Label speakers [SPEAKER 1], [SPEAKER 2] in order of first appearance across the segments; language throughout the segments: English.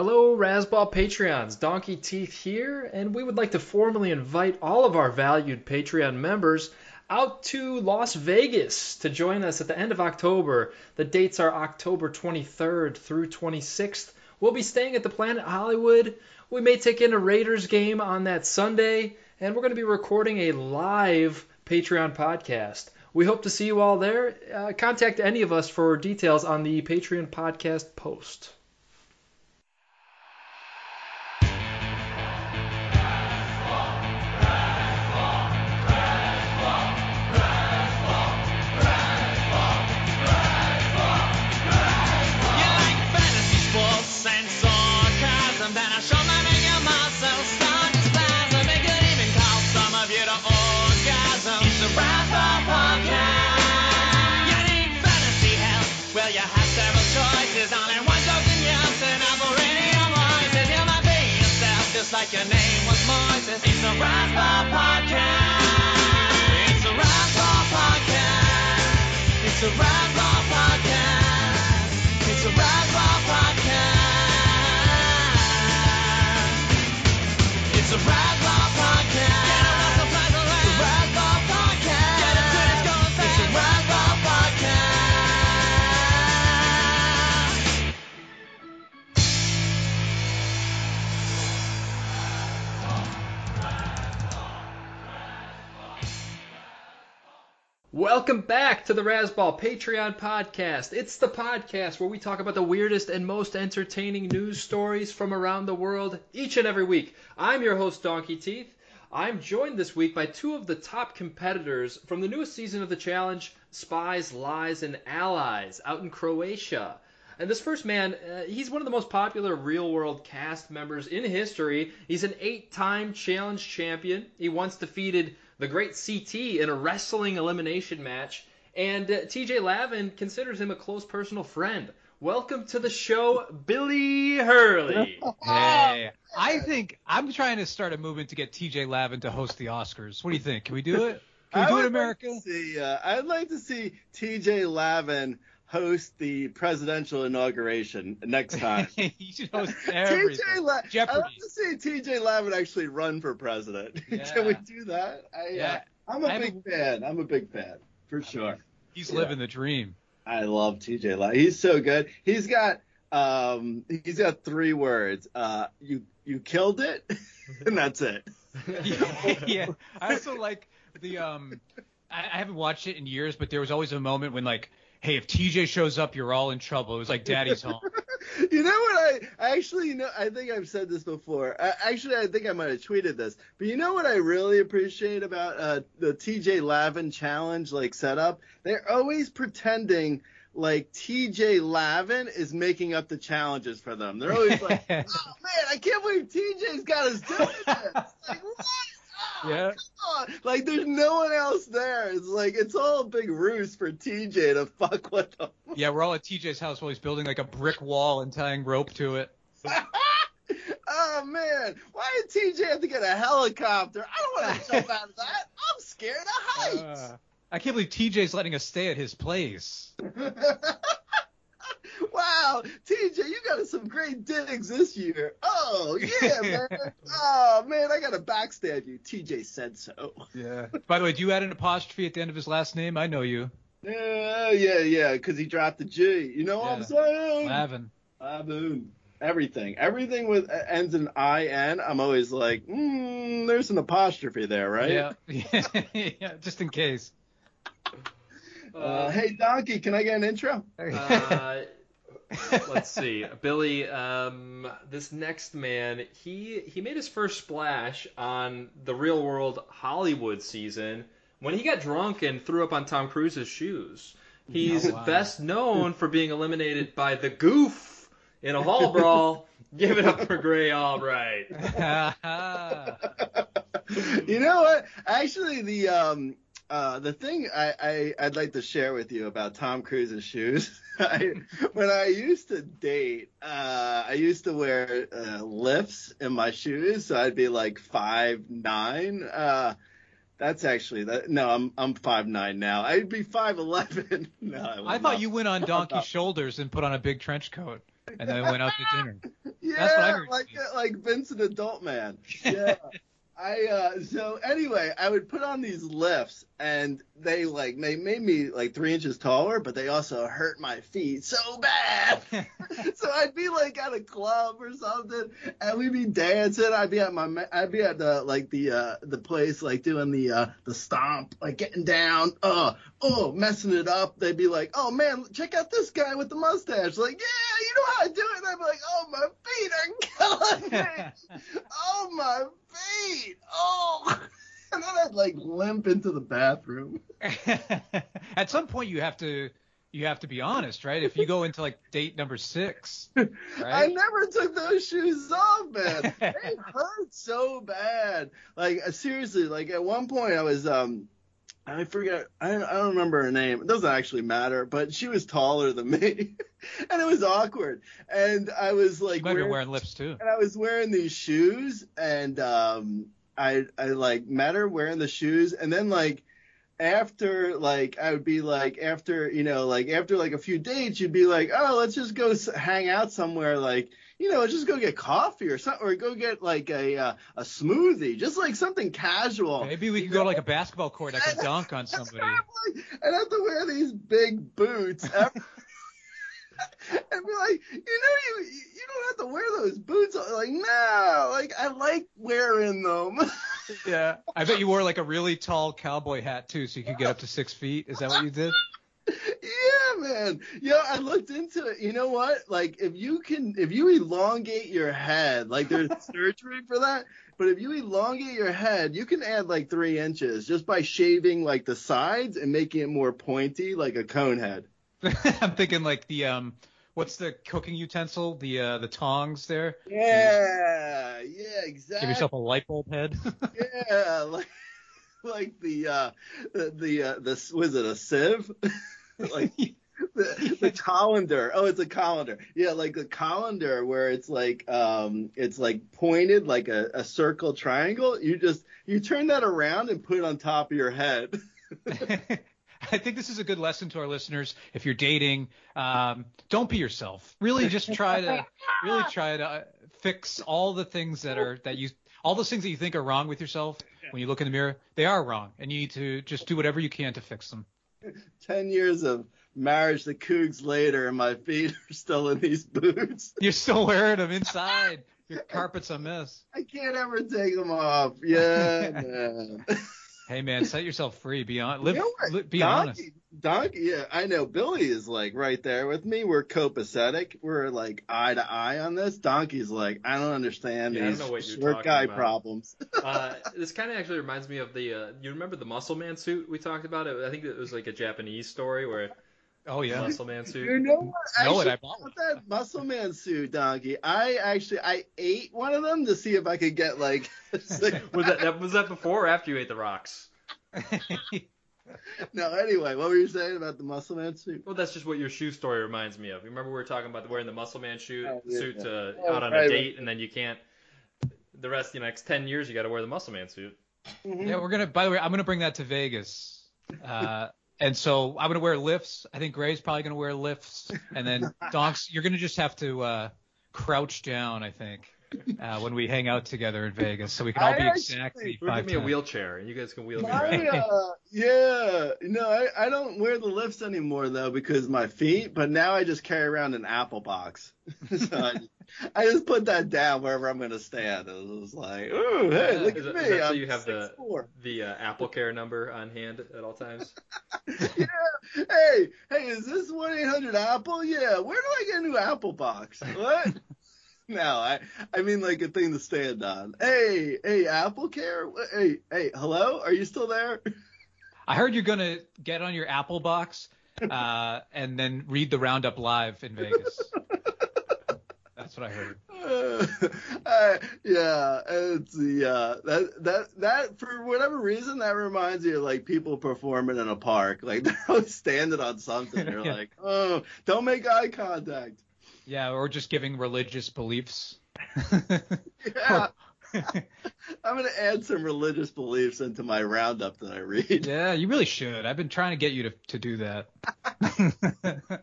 [SPEAKER 1] Hello, Razzball Patreons. Donkey Teeth here, and we would like to formally invite all of our valued Patreon members out to Las Vegas to join us at the end of October. The dates are October 23rd through 26th. We'll be staying at the Planet Hollywood. We may take in a Raiders game on that Sunday, and we're going to be recording a live Patreon podcast. We hope to see you all there. Uh, contact any of us for details on the Patreon podcast post.
[SPEAKER 2] To
[SPEAKER 1] the Razzball Patreon podcast. It's the podcast where we talk about the weirdest and most entertaining news stories from around the world each and every week. I'm your host, Donkey Teeth. I'm joined this week by two of the top competitors from the newest season of the challenge, Spies, Lies, and Allies, out in Croatia. And this first man, uh, he's one of the most popular real world cast members in history. He's an eight time challenge champion. He once defeated the great CT in a wrestling elimination match. And uh, TJ Lavin considers him a close personal friend. Welcome to the show, Billy Hurley.
[SPEAKER 3] Hey, I think I'm trying to start a movement to get TJ Lavin to host the Oscars. What do you think? Can we do it? Can we
[SPEAKER 4] I
[SPEAKER 3] do it, America?
[SPEAKER 4] Like see, uh, I'd like to see TJ Lavin host the presidential inauguration next time.
[SPEAKER 3] he should host everything.
[SPEAKER 4] TJ La- I'd like to see TJ Lavin actually run for president. Can we do that? I,
[SPEAKER 3] Yeah.
[SPEAKER 4] uh, I'm a
[SPEAKER 3] I
[SPEAKER 4] big fan. I'm a big fan for sure.
[SPEAKER 3] He's
[SPEAKER 4] Yeah.
[SPEAKER 3] living the dream.
[SPEAKER 4] I love TJ Lavin. He's so good. He's got um he's got three words. Uh you you killed it and that's it.
[SPEAKER 3] yeah, yeah. I also like the um. I, I haven't watched it in years, but there was always a moment when like, hey, if TJ shows up, you're all in trouble. It was like Daddy's home.
[SPEAKER 4] You know what I, I actually know I think I've said this before. I, actually I think I might have tweeted this. But you know what I really appreciate about uh, the TJ Lavin challenge like setup? They're always pretending like TJ Lavin is making up the challenges for them. They're always like, "Oh man, I can't believe TJ's got us doing this." Like what?
[SPEAKER 3] Yeah.
[SPEAKER 4] come on. Like there's no one else there. It's like it's all a big ruse for TJ to fuck with them.
[SPEAKER 3] yeah, we're all at TJ's house while he's building like a brick wall and tying rope to it.
[SPEAKER 4] oh man, why did TJ have to get a helicopter? I don't want to jump out of that. I'm scared of heights.
[SPEAKER 3] Uh, I can't believe TJ's letting us stay at his place.
[SPEAKER 4] wow, TJ, you got some great digs this year. Oh yeah, man. oh man, I gotta backstab you. TJ said so.
[SPEAKER 3] Yeah. By the way, do you add an apostrophe at the end of his last name? I know you.
[SPEAKER 4] Yeah, yeah, yeah, because he dropped the G. You know what I'm saying?
[SPEAKER 3] Lavin.
[SPEAKER 4] Lavin. Everything, everything with ends in I N. I'm always like, mm, there's an apostrophe there, right?
[SPEAKER 3] Yeah. yeah. Just in case.
[SPEAKER 4] Uh, hey, Donkey, can I get an intro?
[SPEAKER 1] Uh, let's see, Billy. Um, this next man, he he made his first splash on the Real World Hollywood season when he got drunk and threw up on Tom Cruise's shoes. He's
[SPEAKER 3] Oh, wow.
[SPEAKER 1] best known for being eliminated by the Goof in a hall brawl. Give it up for Grey Albright.
[SPEAKER 4] you know what? Actually, the um uh the thing I, I I'd like to share with you about Tom Cruise's shoes. I, when I used to date, uh, I used to wear uh, lifts in my shoes, so I'd be like five nine. Uh, that's actually that. No, I'm I'm five nine now. I'd be five eleven. no, I,
[SPEAKER 3] I thought
[SPEAKER 4] not.
[SPEAKER 3] you went on donkey's shoulders and put on a big trench coat and then went out to dinner.
[SPEAKER 4] Yeah,
[SPEAKER 3] That's what I heard
[SPEAKER 4] like like Vincent Adultman. Yeah. I uh so anyway, I would put on these lifts and they like they made me like three inches taller, but they also hurt my feet so bad. so I'd be like at a club or something, and we'd be dancing. I'd be at my I'd be at the like the uh the place like doing the uh the stomp, like getting down, uh oh messing it up. They'd be like, oh man, check out this guy with the mustache. Like yeah, you know how I do it. And I'd be like, oh my feet are killing me. oh my feet. Oh. And then I'd like limp into the bathroom.
[SPEAKER 3] At some point, you have to you have to be honest, right? If you go into like date number six, right?
[SPEAKER 4] I never took those shoes off, man. they hurt so bad. Like uh, seriously, like at one point I was um I forget I, I don't remember her name. It doesn't actually matter, but she was taller than me. and it was awkward. And I was like
[SPEAKER 3] you might
[SPEAKER 4] wearing-
[SPEAKER 3] wearing lips too.
[SPEAKER 4] and I was wearing these shoes and um I I like met her wearing the shoes and then like after like I would be like after you know like after like a few dates you'd be like oh let's just go hang out somewhere like you know just go get coffee or something or go get like a uh, a smoothie just like something casual
[SPEAKER 3] Maybe we could go to like a basketball court. I could dunk on somebody.
[SPEAKER 4] And I have to wear these big boots. every- and be like, you know, you you don't have to wear those boots. Like, no, like I like wearing them.
[SPEAKER 3] Yeah. I bet you wore like a really tall cowboy hat too, so you could get up to six feet. Is that what you did?
[SPEAKER 4] yeah, man. Yo, I looked into it. You know what? Like, if you can, if you elongate your head, like there's surgery for that. But if you elongate your head, you can add like three inches just by shaving like the sides and making it more pointy, like a cone head.
[SPEAKER 3] I'm thinking like the um, what's the cooking utensil? The uh, the tongs there.
[SPEAKER 4] Yeah, yeah, exactly.
[SPEAKER 3] Give yourself a light bulb head.
[SPEAKER 4] yeah, like like the uh the the uh, the was it a sieve? like the, the colander. Oh, it's a colander. Yeah, like the colander where it's like um it's like pointed like a, a circle triangle. You just you turn that around and put it on top of your head.
[SPEAKER 3] I think this is a good lesson to our listeners. If you're dating, um, don't be yourself. Really, just try to really try to uh, fix all the things that are that you all those things that you think are wrong with yourself when you look in the mirror. They are wrong, and you need to just do whatever you can to fix them.
[SPEAKER 4] Ten years of marriage, the cougs later, and my feet are still in these boots.
[SPEAKER 3] You're still wearing them inside. Your carpet's a mess.
[SPEAKER 4] I can't ever take them off. Yeah.
[SPEAKER 3] Hey man, set yourself free. Be on. Live.
[SPEAKER 4] You know what?
[SPEAKER 3] li- be
[SPEAKER 4] Donkey,
[SPEAKER 3] honest.
[SPEAKER 4] Donkey, yeah, I know. Billy is like right there with me. We're copacetic. We're like eye to eye on this. Donkey's like, I don't understand
[SPEAKER 1] Yeah, I don't
[SPEAKER 4] these
[SPEAKER 1] know what you're
[SPEAKER 4] short guy
[SPEAKER 1] about.
[SPEAKER 4] problems.
[SPEAKER 1] Uh, this kind of actually reminds me of the. Uh, you remember the Muscle Man suit we talked about? It, I think it was like a Japanese story where
[SPEAKER 3] Oh yeah.
[SPEAKER 1] Muscle Man suit.
[SPEAKER 4] You know what?
[SPEAKER 3] Know it,
[SPEAKER 4] Actually,
[SPEAKER 3] I bought one.
[SPEAKER 4] that Muscle Man suit, Donkey. I actually I ate one of them to see if I could get like. sick-
[SPEAKER 1] Was that, that was that before or after you ate the rocks?
[SPEAKER 4] no, anyway, what were you saying about the Muscle Man suit?
[SPEAKER 1] Well, that's just what your shoe story reminds me of. You remember we were talking about wearing the Muscle Man shoe,
[SPEAKER 4] Oh, yeah,
[SPEAKER 1] suit
[SPEAKER 4] yeah.
[SPEAKER 1] uh,
[SPEAKER 4] Oh,
[SPEAKER 1] out on
[SPEAKER 4] right,
[SPEAKER 1] a
[SPEAKER 4] right.
[SPEAKER 1] date, and then you can't. The rest of the next ten years, you got to wear the Muscle Man suit.
[SPEAKER 3] Yeah, we're gonna. By the way, I'm gonna bring that to Vegas. Uh, and so I'm gonna wear lifts. I think Grey's probably gonna wear lifts, and then Donks, you're gonna just have to uh, crouch down. I think uh, when we hang out together in Vegas, so we can all
[SPEAKER 4] I
[SPEAKER 3] be
[SPEAKER 4] actually-
[SPEAKER 3] exactly
[SPEAKER 1] We'll
[SPEAKER 3] five
[SPEAKER 1] give me a wheelchair, and you guys can wheel me
[SPEAKER 4] I,
[SPEAKER 1] around.
[SPEAKER 4] uh, yeah, no, I, I don't wear the lifts anymore though because my feet. But now I just carry around an apple box. so I, I just put that down wherever I'm gonna stand. It was like, ooh, hey, look
[SPEAKER 1] Is
[SPEAKER 4] at
[SPEAKER 1] that-
[SPEAKER 4] me.
[SPEAKER 1] is that so you have the
[SPEAKER 4] 6'4".
[SPEAKER 1] the uh, AppleCare number on hand at all times?
[SPEAKER 4] yeah. Hey, hey, is this one eight hundred Apple? Yeah. Where do I get a new Apple box? What? No, I I mean like a thing to stand on. Hey, hey, AppleCare. Hey, hey, hello? Are you still there?
[SPEAKER 3] I heard you're gonna get on your Apple box uh, and then read the roundup live in Vegas. That's what I heard.
[SPEAKER 4] Uh, uh, yeah, it's the uh, that that that for whatever reason that reminds me of like people performing in a park, like they're always standing on something. They're
[SPEAKER 3] Yeah.
[SPEAKER 4] like, oh, don't make eye contact.
[SPEAKER 3] Yeah, or just giving religious beliefs.
[SPEAKER 4] Yeah, I'm gonna add some religious beliefs into my roundup that I read.
[SPEAKER 3] yeah, you really should. I've been trying to get you to, to do that.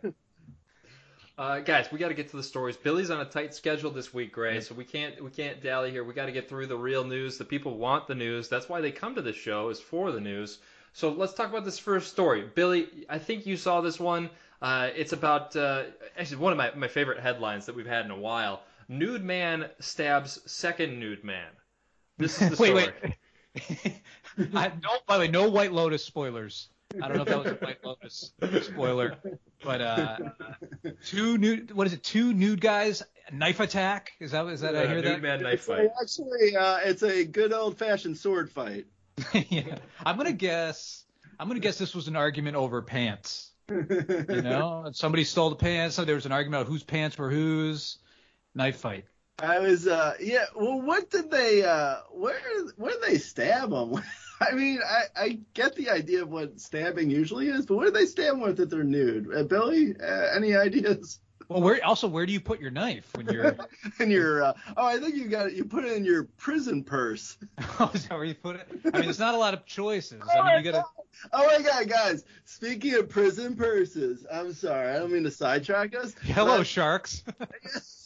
[SPEAKER 1] Uh, guys, we got to get to the stories. Billy's on a tight schedule this week, Grey, so we can't we can't dally here. We got to get through the real news. The people want the news. That's why they come to this show is for the news. So let's talk about this first story. Billy, I think you saw this one. Uh, it's about uh, actually one of my, my favorite headlines that we've had in a while. Nude man stabs second nude man. This is the
[SPEAKER 3] wait,
[SPEAKER 1] story.
[SPEAKER 3] wait. I, no, by the way, no White Lotus spoilers. I don't know if that was a White Lotus spoiler, but uh, two nude. What is it? Two nude guys knife attack. Is that is that I
[SPEAKER 1] Uh,
[SPEAKER 3] hear
[SPEAKER 1] nude
[SPEAKER 3] that?
[SPEAKER 1] man knife
[SPEAKER 4] It's
[SPEAKER 1] fight.
[SPEAKER 4] actually uh, it's a good old fashioned sword fight.
[SPEAKER 3] yeah. I'm gonna guess. I'm gonna guess this was an argument over pants. You know, somebody stole the pants. So there was an argument about whose pants were whose. Knife fight.
[SPEAKER 4] I was uh yeah. Well, what did they uh where where did they stab him? I mean, I I get the idea of what stabbing usually is, but what did they stab with if they're nude? Uh, Billy, uh, any ideas?
[SPEAKER 3] Well, where also where do you put your knife when you're?
[SPEAKER 4] in your uh, oh, I think you got it. You put it in your prison purse.
[SPEAKER 3] oh, is that where you put it? I mean, there's not a lot of choices. I mean, you gotta.
[SPEAKER 4] Oh my god, guys! Speaking of prison purses, I'm sorry, I don't mean to sidetrack us.
[SPEAKER 3] Hello,
[SPEAKER 4] but-
[SPEAKER 3] sharks.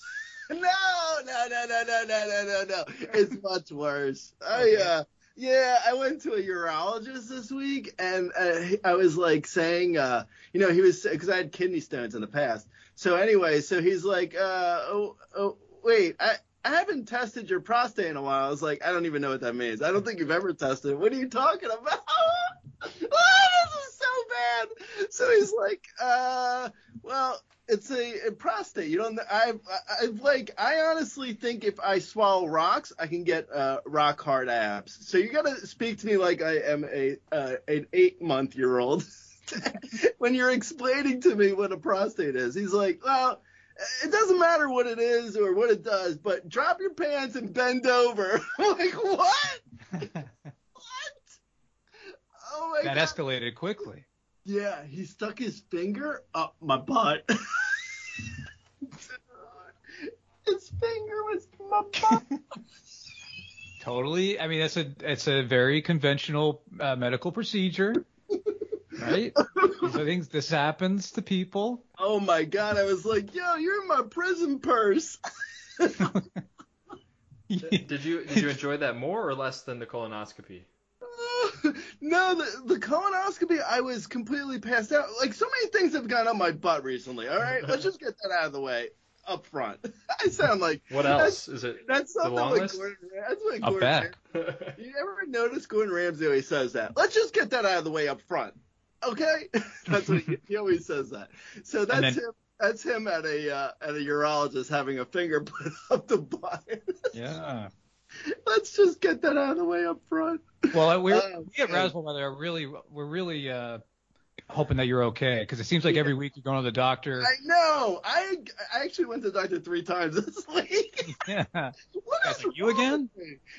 [SPEAKER 4] No, no, no, no, no, no, no, no, no. It's much worse. I uh yeah, I went to a urologist this week and uh, I was like saying uh you know, he was cuz I had kidney stones in the past. So anyway, so he's like uh oh, oh wait, I I haven't tested your prostate in a while. I was like, I don't even know what that means. I don't think you've ever tested. What are you talking about? oh, this is so bad. So he's like, uh, well, it's a, a prostate. You don't. I've, I've like. I honestly think if I swallow rocks, I can get uh, rock hard abs. So you gotta speak to me like I am a uh, an eight month year old. when you're explaining to me what a prostate is, he's like, well. It doesn't matter what it is or what it does, but drop your pants and bend over. I'm like, what? What? Oh my
[SPEAKER 3] that
[SPEAKER 4] god.
[SPEAKER 3] escalated quickly.
[SPEAKER 4] Yeah, he stuck his finger up my butt. his finger was my butt.
[SPEAKER 3] Totally. I mean, that's a it's a very conventional uh, medical procedure, right? These are things. This happens to people.
[SPEAKER 4] oh my god, I was like, yo, you're in my prison purse.
[SPEAKER 1] Did you did you enjoy that more or less than the colonoscopy?
[SPEAKER 4] No, the, the colonoscopy, I was completely passed out. Like, so many things have gone up my butt recently, all right? Let's just get that out of the way up front. I sound like.
[SPEAKER 1] What else? Is it
[SPEAKER 4] That's
[SPEAKER 1] the
[SPEAKER 4] something
[SPEAKER 1] long
[SPEAKER 4] like
[SPEAKER 1] list?
[SPEAKER 4] Gordon, that's what Gordon
[SPEAKER 3] bet.
[SPEAKER 4] You ever notice Gordon Ramsay always says that? Let's just get that out of the way up front. Okay? That's what he, he always says that. So that's
[SPEAKER 3] then-
[SPEAKER 4] him that's him at a uh, at a urologist having a finger put up the butt.
[SPEAKER 3] Yeah.
[SPEAKER 4] Let's just get that out of the way up front.
[SPEAKER 3] Well, we're
[SPEAKER 4] Oh,
[SPEAKER 3] we at. Razzle Mother are really we're really uh, hoping that you're okay because it seems like every week you're going to the doctor.
[SPEAKER 4] I know. I I actually went to the doctor three times this week.
[SPEAKER 3] Yeah.
[SPEAKER 4] what is
[SPEAKER 3] like, you again?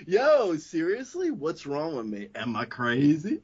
[SPEAKER 4] Yo, seriously, what's wrong with me? Am I crazy?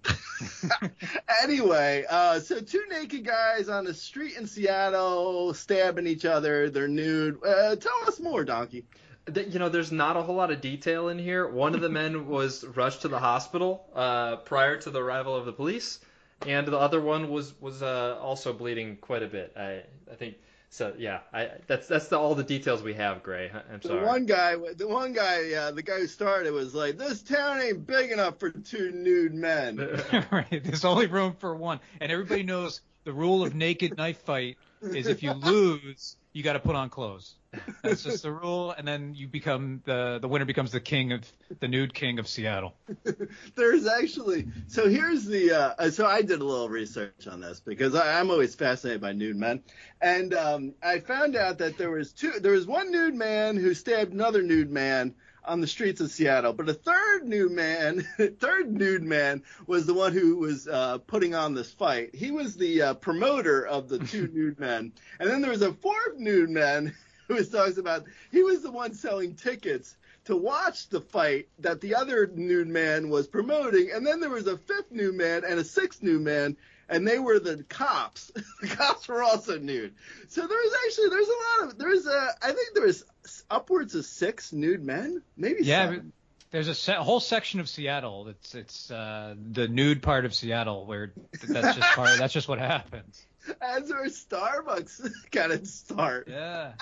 [SPEAKER 4] anyway, uh, so two naked guys on the street in Seattle stabbing each other. They're nude. Uh, tell us more, Donkey.
[SPEAKER 1] Th- You know, there's not a whole lot of detail in here. One of the men was rushed to the hospital uh, prior to the arrival of the police, and the other one was was uh, also bleeding quite a bit. I I think so. Yeah, I that's that's the, all the details we have, Grey. I- I'm
[SPEAKER 4] The
[SPEAKER 1] sorry.
[SPEAKER 4] one guy, the one guy, uh, the guy who started was like, "This town ain't big enough for two nude men."
[SPEAKER 3] right. There's only room for one, and everybody knows the rule of naked knife fight is if you lose, you got to put on clothes. That's just the rule, and then you become the the winner becomes the king of the nude king of Seattle.
[SPEAKER 4] There's actually so here's the uh, so I did a little research on this because I, I'm always fascinated by nude men, and um, I found out that there was two there was one nude man who stabbed another nude man on the streets of Seattle, but a third nude man, third nude man was the one who was uh, putting on this fight. He was the uh, promoter of the two nude men, and then there was a fourth nude man was talks about he was the one selling tickets to watch the fight that the other nude man was promoting, and then there was a fifth nude man and a sixth nude man, and they were the cops. the cops were also nude. So there was actually there's a lot of there's a I think there was upwards of six nude men, maybe
[SPEAKER 3] Yeah,
[SPEAKER 4] seven.
[SPEAKER 3] there's a se- whole section of Seattle that's it's uh, the nude part of Seattle where that's just part. that's just what happens.
[SPEAKER 4] That's where Starbucks got its start.
[SPEAKER 3] Yeah.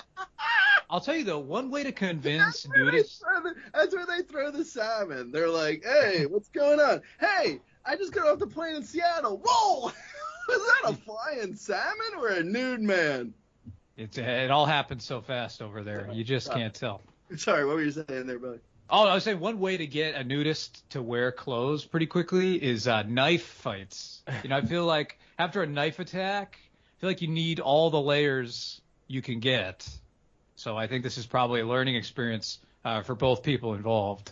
[SPEAKER 3] I'll tell you though, one way to convince
[SPEAKER 4] That's where, they
[SPEAKER 3] nudists.
[SPEAKER 4] that's where they throw the salmon. They're like, hey, what's going on? Hey, I just got off the plane in Seattle. Whoa! Was that a flying salmon or a nude man?
[SPEAKER 3] It's, it all happens so fast over there, you just can't tell.
[SPEAKER 4] Sorry, what were you saying there, buddy?
[SPEAKER 3] Oh, I was saying one way to get a nudist to wear clothes pretty quickly is uh, knife fights. You know, I feel like after a knife attack, I feel like you need all the layers you can get. So I think this is probably a learning experience uh, for both people involved.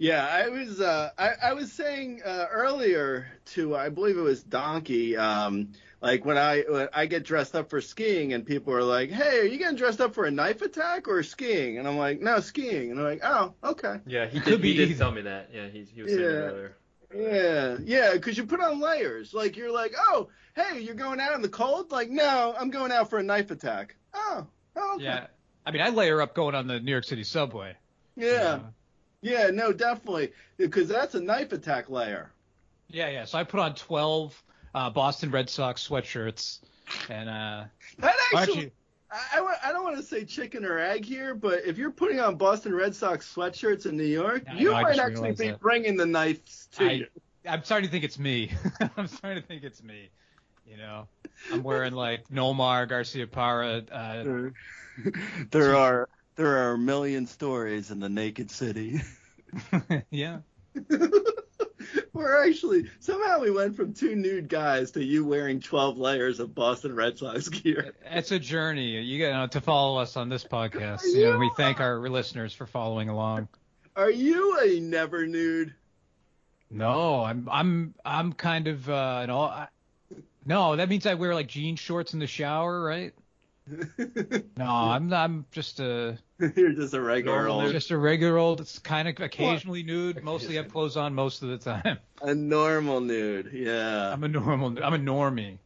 [SPEAKER 4] Yeah, I was uh, I, I was saying uh, earlier to I believe it was Donkey. Um, like when I when I get dressed up for skiing and people are like, "Hey, are you getting dressed up for a knife attack or skiing?" And I'm like, "No, skiing." And they're like, "Oh, okay."
[SPEAKER 1] Yeah, he
[SPEAKER 3] Could be
[SPEAKER 1] He did
[SPEAKER 3] either.
[SPEAKER 1] tell me that. Yeah, he, he was saying it
[SPEAKER 4] Yeah.
[SPEAKER 1] earlier.
[SPEAKER 4] Yeah, yeah, because you put on layers. Like you're like, "Oh, hey, you're going out in the cold?" Like, "No, I'm going out for a knife attack." Oh, oh okay.
[SPEAKER 3] Yeah. I mean, I layer up going on the New York City subway.
[SPEAKER 4] yeah, yeah, no, definitely, because that's a knife attack layer.
[SPEAKER 3] Yeah, yeah. So I put on 12 uh, Boston Red Sox sweatshirts, and uh,
[SPEAKER 4] That actually,
[SPEAKER 3] actually,
[SPEAKER 4] I, I, I don't want to say chicken or egg here, but if you're putting on Boston Red Sox sweatshirts in New York,
[SPEAKER 3] I
[SPEAKER 4] you
[SPEAKER 3] know,
[SPEAKER 4] might actually be
[SPEAKER 3] that.
[SPEAKER 4] bringing the knives to
[SPEAKER 3] I,
[SPEAKER 4] you.
[SPEAKER 3] I'm starting to think it's me. I'm starting to think it's me. You know, I'm wearing like Nomar Garciaparra. Uh,
[SPEAKER 4] there are there are a million stories in the naked city.
[SPEAKER 3] yeah.
[SPEAKER 4] We're actually somehow we went from two nude guys to you wearing 12 layers of Boston Red Sox gear.
[SPEAKER 3] It's a journey. You know, to follow us on this podcast. You know, we thank our listeners for following along.
[SPEAKER 4] Are you a never nude?
[SPEAKER 3] No, I'm I'm I'm kind of uh, an all. I, no, that means I wear like jean shorts in the shower, right? No, I'm I'm just a
[SPEAKER 4] You're just a regular
[SPEAKER 1] Normal
[SPEAKER 4] old,
[SPEAKER 3] just a regular old. It's kind of occasionally nude. Mostly have clothes on most of the time.
[SPEAKER 4] a normal nude. Yeah.
[SPEAKER 3] I'm a normal. I'm a normie.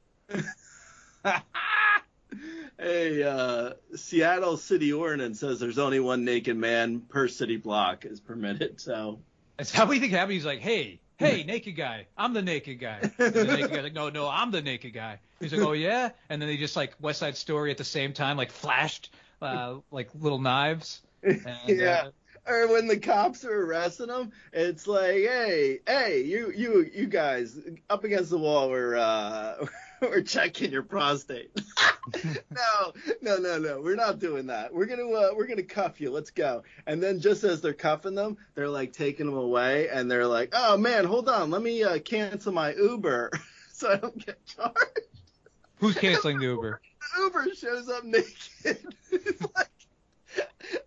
[SPEAKER 4] hey, uh, Seattle city ordinance says there's only one naked man per city block is permitted. So
[SPEAKER 3] That's how we think happy. He's like, hey, hey, naked guy. I'm the naked guy. And the naked guy's like, no, no, I'm the naked guy. He's like, oh yeah. And then they just like West Side Story at the same time, like flashed, uh, like little knives. And,
[SPEAKER 4] yeah.
[SPEAKER 3] uh,
[SPEAKER 4] Or when the cops are arresting them, it's like, hey, hey, you, you, you guys, up against the wall, we're, uh, we're checking your prostate. no, no, no, no, we're not doing that. We're gonna, uh, we're gonna cuff you. Let's go. And then just as they're cuffing them, they're like taking them away, and they're like, oh man, hold on, let me uh, cancel my Uber so I don't get charged.
[SPEAKER 3] who's canceling the Uber?
[SPEAKER 4] The Uber shows up naked. It's like,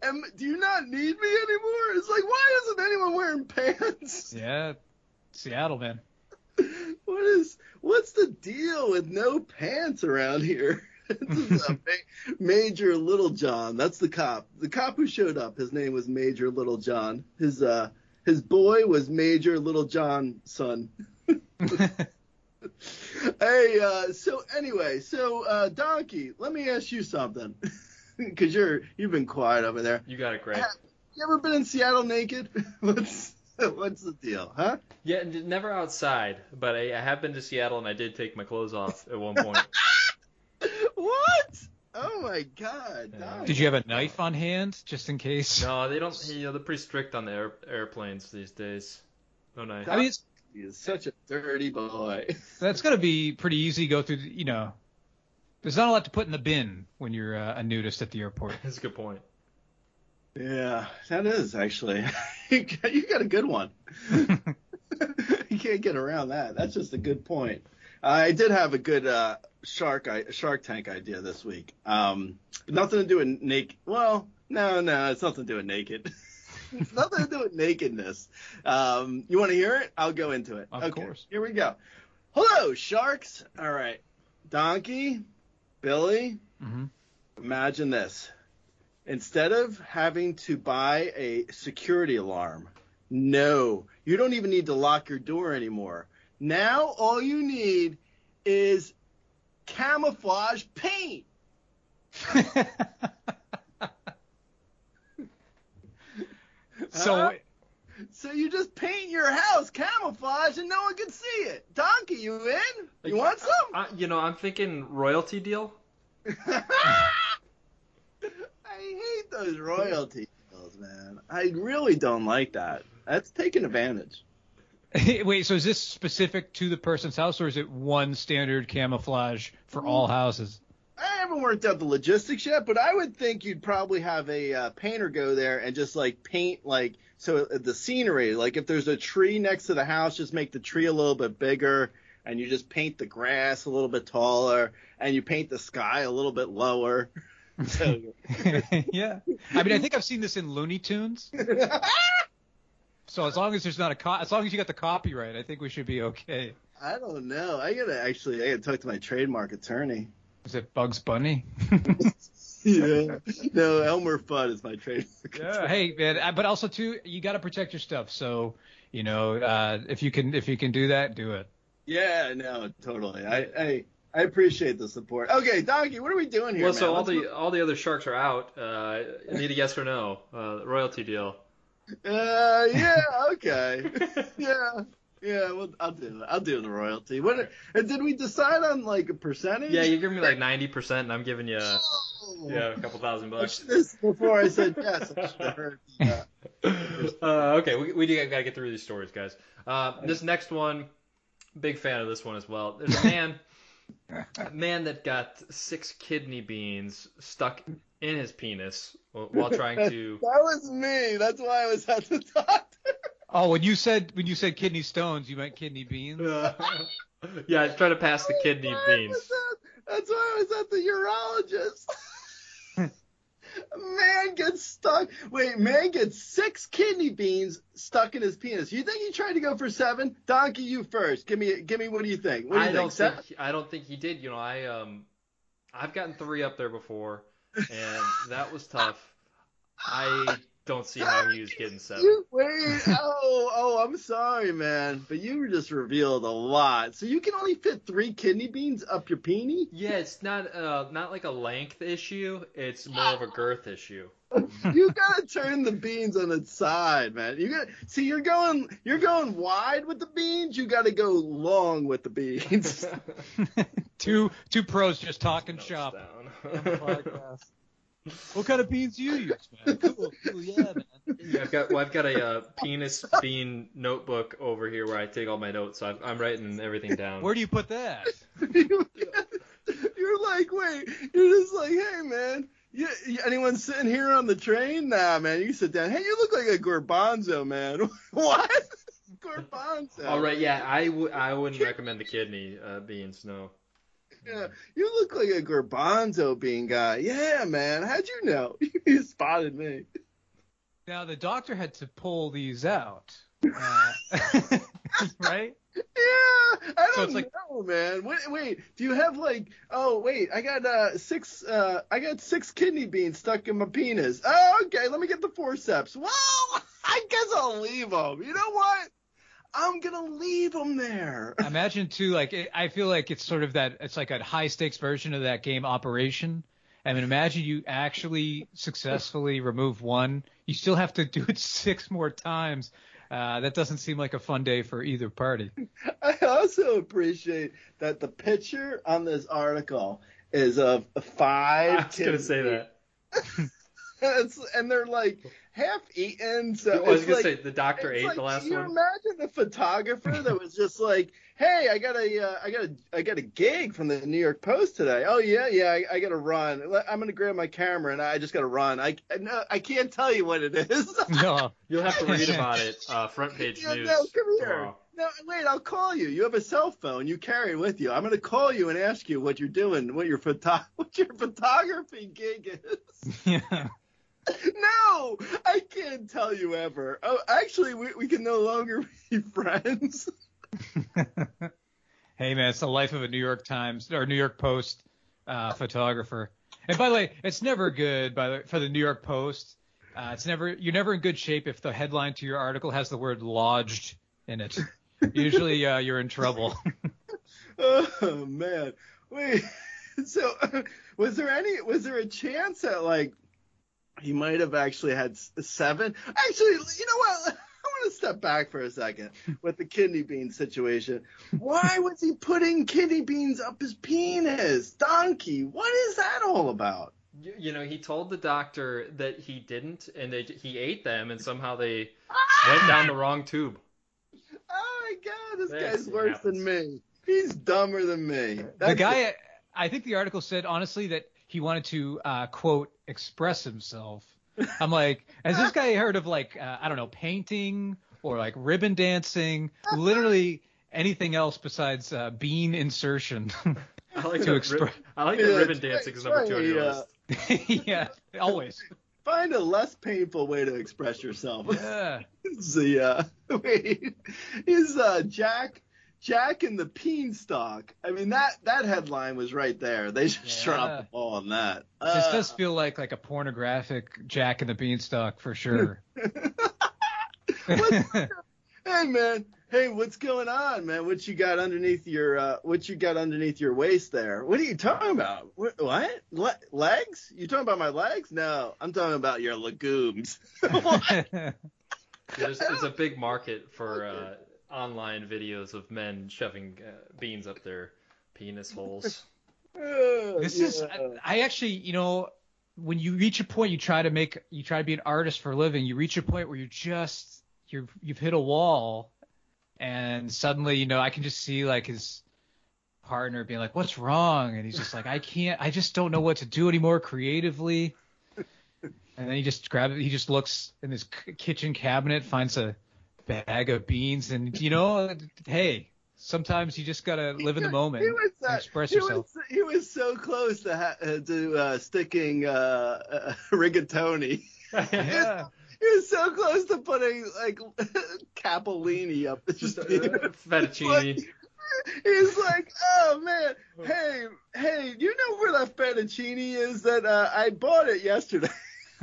[SPEAKER 4] um, do you not need me anymore? It's like, why isn't anyone wearing pants?
[SPEAKER 3] Yeah, Seattle man.
[SPEAKER 4] What is, what's the deal with no pants around here? This is a ma- Major Little John. That's the cop. The cop who showed up. His name was Major Little John. His uh, his boy was Major Little John son. Hey, uh, so anyway, so uh, Donkey, let me ask you something, because you're you've been quiet over there.
[SPEAKER 1] You got it, Greg.
[SPEAKER 4] You ever been in Seattle naked? what's what's the deal, huh?
[SPEAKER 1] Yeah, never outside, but I, I have been to Seattle and I did take my clothes off at one point.
[SPEAKER 4] What? Oh my God!
[SPEAKER 1] Yeah.
[SPEAKER 3] Did you have a knife on hand just in case?
[SPEAKER 1] no, they don't. You know, they're pretty strict on the air, airplanes these days. No knife.
[SPEAKER 3] I mean, it's,
[SPEAKER 4] He is such a dirty boy.
[SPEAKER 3] that's gonna be pretty easy to go through. the- You know, There's not a lot to put in the bin when you're uh, a nudist at the airport.
[SPEAKER 1] That's a good point.
[SPEAKER 4] Yeah, that is actually. you got you got a good one. you can't get around that. That's just a good point. I did have a good uh, shark I, Shark Tank idea this week. Um, nothing to do with naked. Well, no, no, it's nothing to do with naked. it's nothing to do with nakedness. Um, you want to hear it? I'll go into it.
[SPEAKER 3] Of
[SPEAKER 4] okay,
[SPEAKER 3] course.
[SPEAKER 4] Here we go. Hello, sharks. All right, Donkey, Billy.
[SPEAKER 3] Mm-hmm.
[SPEAKER 4] Imagine this. Instead of having to buy a security alarm, no, you don't even need to lock your door anymore. Now all you need is camouflage paint.
[SPEAKER 3] so
[SPEAKER 4] Huh? So you just paint your house camouflage and no one can see it. Donkey, you in? You want some?
[SPEAKER 1] I, you know, I'm thinking royalty deal.
[SPEAKER 4] I hate those royalty deals, man. I really don't like that. That's taking advantage.
[SPEAKER 3] wait, so is this specific to the person's house, or is it one standard camouflage for all houses?
[SPEAKER 4] I haven't worked out the logistics yet, but I would think you'd probably have a uh, painter go there and just like paint like so uh, the scenery. Like if there's a tree next to the house, just make the tree a little bit bigger, and you just paint the grass a little bit taller, and you paint the sky a little bit lower. So,
[SPEAKER 3] yeah. I mean, I think I've seen this in Looney Tunes. So as long as there's not a co- as long as you got the copyright, I think we should be okay.
[SPEAKER 4] I don't know. I gotta actually, I gotta talk to my trademark attorney.
[SPEAKER 3] Is it Bugs Bunny?
[SPEAKER 4] Yeah. no, Elmer Fudd is my trademark.
[SPEAKER 3] yeah. Hey, man. uh, But also too, you got to protect your stuff. So you know, uh, if you can if you can do that, do it.
[SPEAKER 4] Yeah, no, totally. I, I, I appreciate the support. Okay, Donkey, what are we doing here?
[SPEAKER 1] well,
[SPEAKER 4] man?
[SPEAKER 1] so all
[SPEAKER 4] Let's
[SPEAKER 1] the all the other sharks are out. Uh, need a yes or no uh, royalty deal.
[SPEAKER 4] Uh, yeah, okay. yeah, yeah. Well, I'll do it. I'll do the royalty. What? uh, Did we decide on like a percentage?
[SPEAKER 1] Yeah, you give me like ninety percent, and I'm giving you
[SPEAKER 4] Oh.
[SPEAKER 1] yeah a couple thousand bucks.
[SPEAKER 4] should have- Before I said yes, I should have heard. Yeah.
[SPEAKER 1] uh, okay, we, we gotta get through these stories, guys. Uh, this next one, big fan of this one as well. There's a man, a man that got six kidney beans stuck in his penis while while trying to.
[SPEAKER 4] That was me. That's why I was at the doctor.
[SPEAKER 3] Oh, when you said when you said kidney stones, you meant kidney beans.
[SPEAKER 1] yeah, I trying to pass the kidney
[SPEAKER 4] That's why
[SPEAKER 1] beans.
[SPEAKER 4] at- That's why I was at the urologist. man gets stuck. Wait, man gets six kidney beans stuck in his penis. You think he tried to go for seven? Donkey, you first. Give me, give me. What do you think? What do you
[SPEAKER 1] I
[SPEAKER 4] think?
[SPEAKER 1] don't
[SPEAKER 4] Seven?
[SPEAKER 1] think I don't think he did. You know, I um, I've gotten three up there before, and that was tough. I don't see how he was getting seven.
[SPEAKER 4] You wait. Oh, oh, I'm sorry, man, but you just revealed a lot. So you can only fit three kidney beans up your peenie?
[SPEAKER 1] Yeah, it's not uh not like a length issue. It's more of a girth issue.
[SPEAKER 4] you gotta turn the beans on its side, man. You got to see you're going you're going wide with the beans. You got to go long with the beans.
[SPEAKER 3] two two pros just talking shop.
[SPEAKER 1] down.
[SPEAKER 3] What kind of beans do you use, man? Cool, cool, yeah, man.
[SPEAKER 1] Yeah, I've got well, I've got a uh, penis bean notebook over here where I take all my notes. So I'm, I'm writing everything down.
[SPEAKER 3] Where do you put that?
[SPEAKER 4] you're like, wait, you're just like, hey, man. You, you- anyone sitting here on the train? Nah, man. You sit down. Hey, you look like a garbanzo, man. what? garbanzo.
[SPEAKER 1] All right, yeah, I would I wouldn't recommend the kidney uh, beans. No.
[SPEAKER 4] Yeah, you look like a garbanzo bean guy. Yeah, man. How'd you know? you spotted me.
[SPEAKER 3] Now the doctor had to pull these out, uh, right?
[SPEAKER 4] Yeah, I don't
[SPEAKER 3] it's like-
[SPEAKER 4] know, man. Wait, wait. Do you have like? Oh, wait. I got uh six. Uh, I got six kidney beans stuck in my penis. Oh, okay. Let me get the forceps. Well, I guess I'll leave them. You know what? I'm gonna leave them there.
[SPEAKER 3] Imagine too, like it, I feel like it's sort of that. It's like a high stakes version of that game Operation. I mean, imagine you actually successfully remove one. You still have to do it six more times. Uh, that doesn't seem like a fun day for either party.
[SPEAKER 4] I also appreciate that the picture on this article is of five.
[SPEAKER 1] I was gonna say that.
[SPEAKER 4] It's, and they're like half eaten. So
[SPEAKER 1] I was gonna
[SPEAKER 4] like,
[SPEAKER 1] say the doctor
[SPEAKER 4] it's
[SPEAKER 1] ate
[SPEAKER 4] like,
[SPEAKER 1] the last
[SPEAKER 4] can you
[SPEAKER 1] one.
[SPEAKER 4] imagine the photographer that was just like, "Hey, I got a, uh, I got a, I got a gig from the New York Post today. Oh yeah, yeah, I, I got to run. I'm gonna grab my camera and I just got to run. I, I, no, I can't tell you what it is.
[SPEAKER 3] No.
[SPEAKER 1] You'll have to read about it. Uh, front page
[SPEAKER 4] Yeah,
[SPEAKER 1] news.
[SPEAKER 4] no, come here.
[SPEAKER 1] tomorrow.
[SPEAKER 4] No, wait, I'll call you. You have a cell phone you carry it with you. I'm gonna call you and ask you what you're doing, what your photo, what your photography gig is.
[SPEAKER 3] Yeah.
[SPEAKER 4] No, I can't tell you ever. Oh, actually, we, we can no longer be friends.
[SPEAKER 3] hey man, it's the life of a New York Times or New York Post uh, photographer. And by the way, it's never good by the, for the New York Post. Uh, it's never you're never in good shape if the headline to your article has the word lodged in it. Usually uh, you're in trouble.
[SPEAKER 4] Oh man, wait. So, was there any? Was there a chance that like he might have actually had seven? Actually, you know what? I want to step back for a second with the kidney bean situation. Why was he putting kidney beans up his penis? Donkey, what is that all about?
[SPEAKER 1] You, you know, he told the doctor that he didn't, and they, he ate them, and somehow they went down the wrong tube.
[SPEAKER 4] Oh my god, this
[SPEAKER 1] That's
[SPEAKER 4] guy's worse
[SPEAKER 1] happens.
[SPEAKER 4] than me. He's dumber than me.
[SPEAKER 3] the
[SPEAKER 4] That's
[SPEAKER 3] guy, I think the article said honestly that he wanted to uh, quote express himself. I'm like, has this guy heard of like uh, I don't know painting or like ribbon dancing? Literally anything else besides uh, bean insertion.
[SPEAKER 1] I like
[SPEAKER 3] To
[SPEAKER 1] the,
[SPEAKER 3] expre-
[SPEAKER 1] rib- I like
[SPEAKER 4] Yeah,
[SPEAKER 1] the ribbon
[SPEAKER 4] try-
[SPEAKER 1] dancing is number two on your list.
[SPEAKER 3] yeah, always.
[SPEAKER 4] Find a less painful way to express yourself.
[SPEAKER 3] Yeah.
[SPEAKER 4] The uh, wait, is uh Jack Jack and the Beanstalk? I mean that that headline was right there. They just
[SPEAKER 3] Yeah.
[SPEAKER 4] dropped the ball on that.
[SPEAKER 3] This
[SPEAKER 4] Uh,
[SPEAKER 3] does feel like like a pornographic Jack and the Beanstalk for sure.
[SPEAKER 4] hey man, hey, what's going on, man? What you got underneath your uh, what you got underneath your waist there? What are you talking about? What? what? Le- legs? You talking about my legs? No, I'm talking about your legumes.
[SPEAKER 1] There's, there's a big market for uh, online videos of men shoving uh, beans up their penis holes.
[SPEAKER 3] this is I, I actually you know when you reach a point you try to make you try to be an artist for a living you reach a point where you're just you're you've hit a wall and suddenly you know i can just see like his partner being like what's wrong? And he's just like i can't i just don't know what to do anymore creatively. And then he just grabs it he just looks in his k- kitchen cabinet finds a bag of beans and you know hey sometimes you just gotta live in the moment
[SPEAKER 4] He was, uh,
[SPEAKER 3] express
[SPEAKER 4] he
[SPEAKER 3] yourself
[SPEAKER 4] Was, he was so close to ha- uh, to uh, sticking uh, uh, rigatoni.
[SPEAKER 3] yeah
[SPEAKER 4] He was so close to putting like capellini up his
[SPEAKER 1] Just uh, fettuccine.
[SPEAKER 4] He's like, oh man, hey, hey, you know where that fettuccine is? That uh, I bought it yesterday.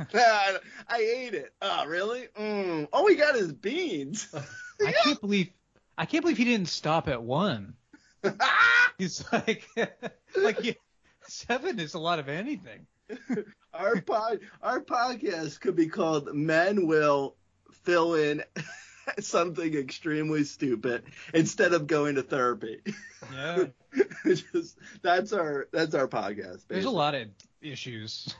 [SPEAKER 4] I, ate it. Oh, really? Mm. All we got is beans.
[SPEAKER 3] I can't believe I can't believe he didn't stop at one. He's like like he, seven is a lot of anything.
[SPEAKER 4] our pod, our podcast could be called "Men Will Fill In Something Extremely Stupid" instead of going to therapy.
[SPEAKER 3] Yeah.
[SPEAKER 4] Just, that's our that's our podcast.
[SPEAKER 3] There's a lot of issues.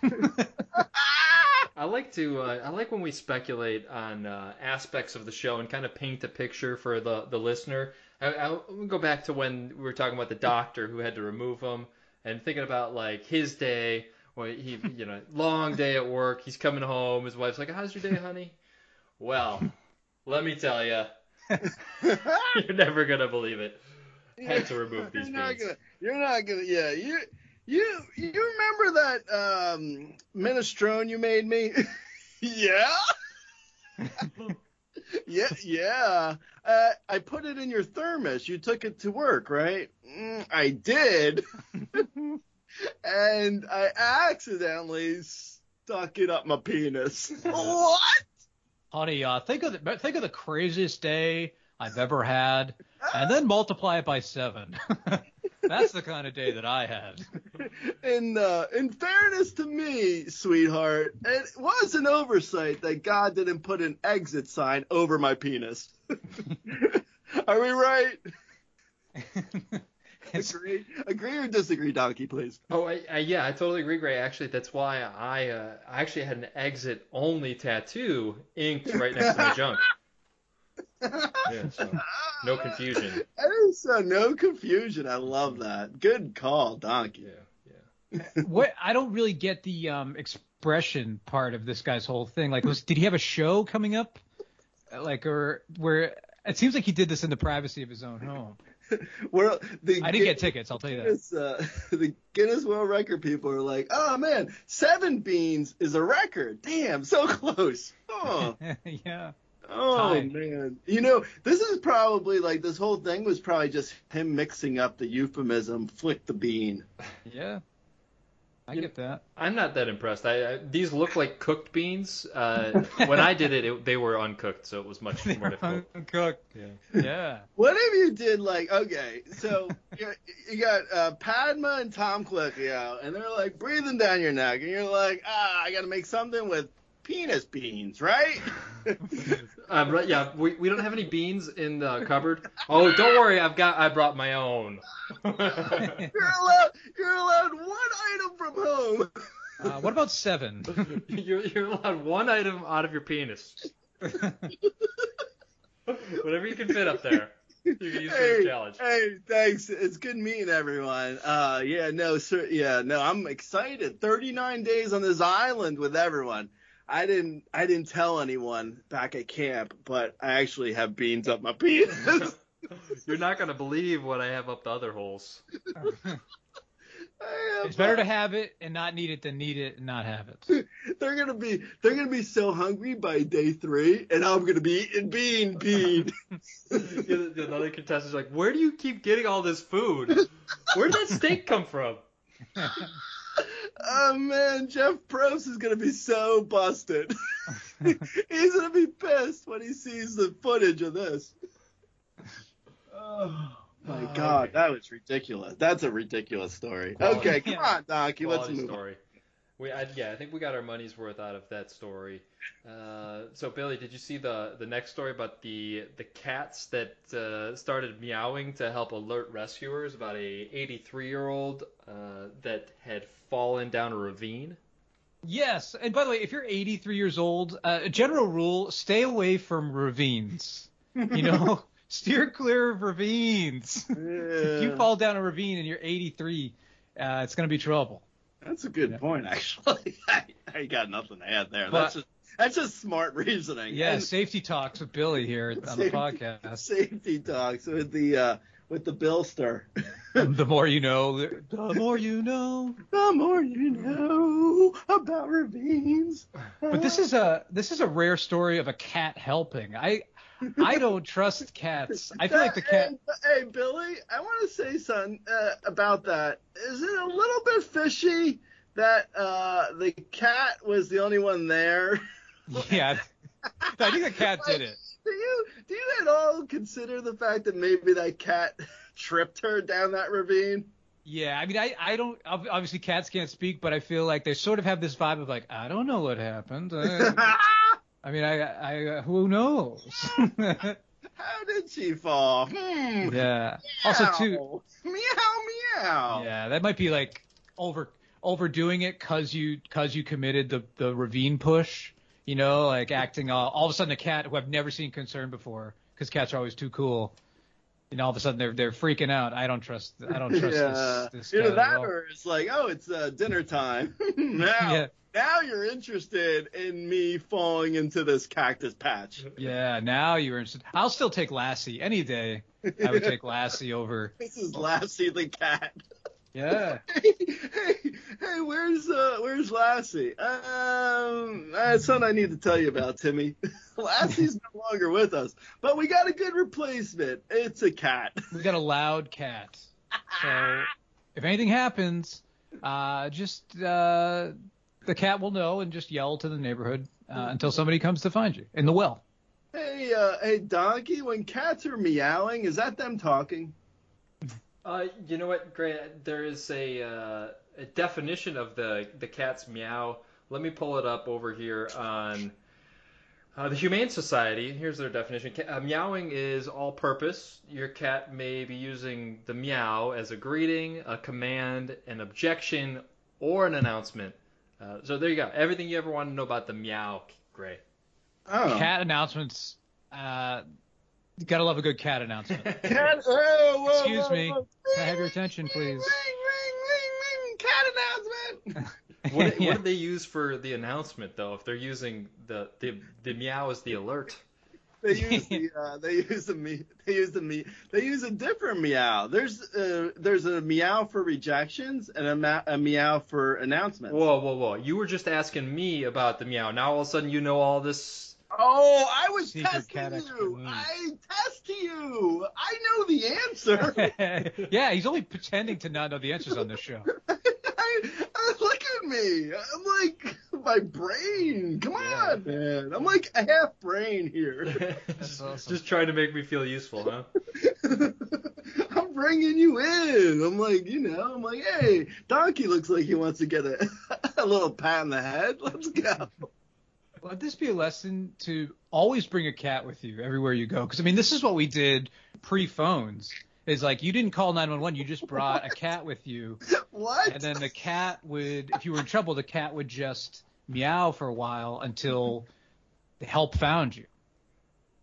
[SPEAKER 1] I like to uh, I like when we speculate on uh, aspects of the show and kind of paint a picture for the the listener. I, I'll go back to when we were talking about the doctor who had to remove him and thinking about like his day. Where he you know long day at work. He's coming home. His wife's like how's your day honey? Well let me tell you you're never gonna believe it. Had to remove these
[SPEAKER 4] you're not gonna, you're not gonna. Yeah, you you you remember that um minestrone you made me? yeah. yeah, yeah. Uh, I put it in your thermos. You took it to work, right? Mm, I did. and I accidentally stuck it up my penis. what?
[SPEAKER 3] Honey, uh, think of the think of the craziest day I've ever had, and then multiply it by seven. That's the kind of day that I had.
[SPEAKER 4] in uh, in fairness to me, sweetheart, it was an oversight that God didn't put an exit sign over my penis. Are we right? agree, agree or disagree, Donkey, please.
[SPEAKER 1] Oh, I, I, yeah, I totally agree, Grey. Actually, that's why I uh, I actually had an exit only tattoo inked right next to my junk. Yeah, so no confusion.
[SPEAKER 4] That is uh, no confusion. I love that. Good call, Donkey.
[SPEAKER 1] Yeah, yeah.
[SPEAKER 3] what I don't really get the um, expression part of this guy's whole thing. Like, was did he have a show coming up? Like, or where it seems like he did this in the privacy of his own home.
[SPEAKER 4] Well, the
[SPEAKER 3] I didn't get tickets. I'll tell you that.
[SPEAKER 4] Guinness, uh, the Guinness World Record people are like, oh man, seven beans is a record. Damn, so close. Oh,
[SPEAKER 3] yeah.
[SPEAKER 4] Oh
[SPEAKER 3] Time.
[SPEAKER 4] man. You know, this is probably like this whole thing was probably just him mixing up the euphemism, flick the bean.
[SPEAKER 3] Yeah. I
[SPEAKER 1] You-
[SPEAKER 3] get that.
[SPEAKER 1] I'm not that impressed. I, I these look like cooked beans. Uh, when I did it, it, they were uncooked, so it was much more difficult.
[SPEAKER 3] Cook.
[SPEAKER 1] Yeah.
[SPEAKER 3] Yeah.
[SPEAKER 4] What if you did like okay, so you, you got uh, Padma and Tom Colicchio, and they're like breathing down your neck, and you're like, ah, I got to make something with penis beans, right?
[SPEAKER 1] Um, right, yeah, we, we don't have any beans in the cupboard. Oh, don't worry, I've got I brought my own.
[SPEAKER 4] you're allowed, you're allowed one item from home.
[SPEAKER 3] Uh, what about seven?
[SPEAKER 1] you're you're allowed one item out of your penis. Whatever you can fit up there. You can use for
[SPEAKER 4] Hey,
[SPEAKER 1] the challenge.
[SPEAKER 4] hey, thanks. It's good meeting everyone. Uh, yeah, no, sir, yeah, no, I'm excited. 39 days on this island with everyone. I didn't, I didn't tell anyone back at camp, but I actually have beans up my penis.
[SPEAKER 1] You're not gonna believe what I have up the other holes.
[SPEAKER 3] It's better to have it and not need it than need it and not have it.
[SPEAKER 4] They're gonna be, they're gonna be so hungry by day three, and I'm gonna be eating bean, bean.
[SPEAKER 1] The the other contestant's like, where do you keep getting all this food? Where did that steak come from?
[SPEAKER 4] Oh man, Jeff Probst is gonna be so busted. He's gonna be pissed when he sees the footage of this. Oh my
[SPEAKER 1] Oh,
[SPEAKER 4] god,
[SPEAKER 1] okay.
[SPEAKER 4] that was ridiculous. That's a ridiculous story.
[SPEAKER 1] Quality.
[SPEAKER 4] Okay, come on, Donkey, let's move on.
[SPEAKER 1] Story. We, I, yeah, I think we got our money's worth out of that story. Uh, so Billy, did you see the the next story about the the cats that uh, started meowing to help alert rescuers about a 83 year old uh, that had fallen down a ravine?
[SPEAKER 3] Yes, and by the way, if you're 83 years old, uh, a general rule: stay away from ravines. You know, steer clear of ravines. if you fall down a ravine and you're 83, uh, it's gonna be trouble.
[SPEAKER 4] That's a good
[SPEAKER 3] Yeah.
[SPEAKER 4] point, actually. I, I got nothing to add there.
[SPEAKER 3] But-
[SPEAKER 4] that's just that's just smart reasoning.
[SPEAKER 3] Yeah,
[SPEAKER 4] And
[SPEAKER 3] safety talks with Billy here on the podcast.
[SPEAKER 4] safety talks with the uh, with the Billster.
[SPEAKER 3] the more you know, the more you know.
[SPEAKER 4] The more you know about ravines.
[SPEAKER 3] But this is a this is a rare story of a cat helping. I I don't trust cats. I feel like the cat.
[SPEAKER 4] Hey, hey, Billy, I want to say something uh, about that. Is it a little bit fishy that uh, the cat was the only one there?
[SPEAKER 3] Yeah, I think the cat did it.
[SPEAKER 4] Do you do you at all consider the fact that maybe that cat tripped her down that ravine?
[SPEAKER 3] Yeah, I mean, I, I don't obviously cats can't speak, but I feel like they sort of have this vibe of like I don't know what happened. I, mean, I I who knows?
[SPEAKER 4] How did she fall? Hmm.
[SPEAKER 3] yeah. Also, too,
[SPEAKER 4] Meow meow.
[SPEAKER 3] yeah, that might be like over overdoing it cause you cause you committed the the ravine push. You know, like acting all, all of a sudden a cat who I've never seen concerned before because cats are always too cool. And all of a sudden they're they're freaking out. I don't trust I don't trust
[SPEAKER 4] yeah.
[SPEAKER 3] this this
[SPEAKER 4] Either that or it's like, oh, it's uh, dinner time. now,
[SPEAKER 3] Yeah.
[SPEAKER 4] Now you're interested in me falling into this cactus patch.
[SPEAKER 3] Yeah, now you're interested. I'll still take Lassie any day. I would take Lassie over.
[SPEAKER 4] This is Lassie the cat.
[SPEAKER 3] Yeah.
[SPEAKER 4] hey, hey, hey, where's uh, where's Lassie? Um, that's something I need to tell you about, Timmy. Lassie's no longer with us, but we got a good replacement. It's a cat.
[SPEAKER 3] We got a loud cat. So if anything happens, uh, just uh, the cat will know and just yell to the neighborhood uh, until somebody comes to find you in the well.
[SPEAKER 4] Hey, uh, hey, Donkey. When cats are meowing, is that them talking?
[SPEAKER 1] Uh, you know what, Grant? There is a, uh, a definition of the the cat's meow. Let me pull it up over here on Uh, the Humane Society, here's their definition. Uh, meowing is all purpose. Your cat may be using the meow as a greeting, a command, an objection, or an announcement. Uh, so there you go. Everything you ever want to know about the meow, Grey.
[SPEAKER 4] Oh.
[SPEAKER 3] Cat announcements. Uh, gotta love a good cat announcement.
[SPEAKER 4] Cat. Oh, whoa,
[SPEAKER 3] Excuse
[SPEAKER 4] whoa,
[SPEAKER 3] me.
[SPEAKER 4] whoa.
[SPEAKER 3] Can I have your attention, please?
[SPEAKER 4] ring, ring, ring, cat announcement.
[SPEAKER 1] What,
[SPEAKER 3] Yeah.
[SPEAKER 1] what do they use for the announcement, though? If they're using the the, the meow as the alert.
[SPEAKER 4] They use the uh, they use the me they use the me they use a different meow. There's uh, there's a meow for rejections and a, ma- a meow for announcements.
[SPEAKER 1] Whoa, whoa, whoa! You were just asking me about the meow. Now all of a sudden you know all this.
[SPEAKER 4] Oh, I was
[SPEAKER 3] Secret
[SPEAKER 4] testing
[SPEAKER 3] cat
[SPEAKER 4] you. I test you. I know the answer.
[SPEAKER 3] yeah, he's only pretending to not know the answers on this show.
[SPEAKER 4] I, I, look at me. I'm like my brain. Come on, man. I'm like a half brain here.
[SPEAKER 1] Just trying to make me feel useful, huh?
[SPEAKER 4] I'm bringing you in. I'm like, you know, I'm like, hey, Donkey looks like he wants to get a, a little pat on the head. Let's go.
[SPEAKER 3] Let this be a lesson to always bring a cat with you everywhere you go. Because I mean, this is what we did pre-phones. Is like you didn't call 911, you just brought a cat with you,
[SPEAKER 4] What?
[SPEAKER 3] and then the cat would, if you were in trouble, the cat would just meow for a while until the help found you.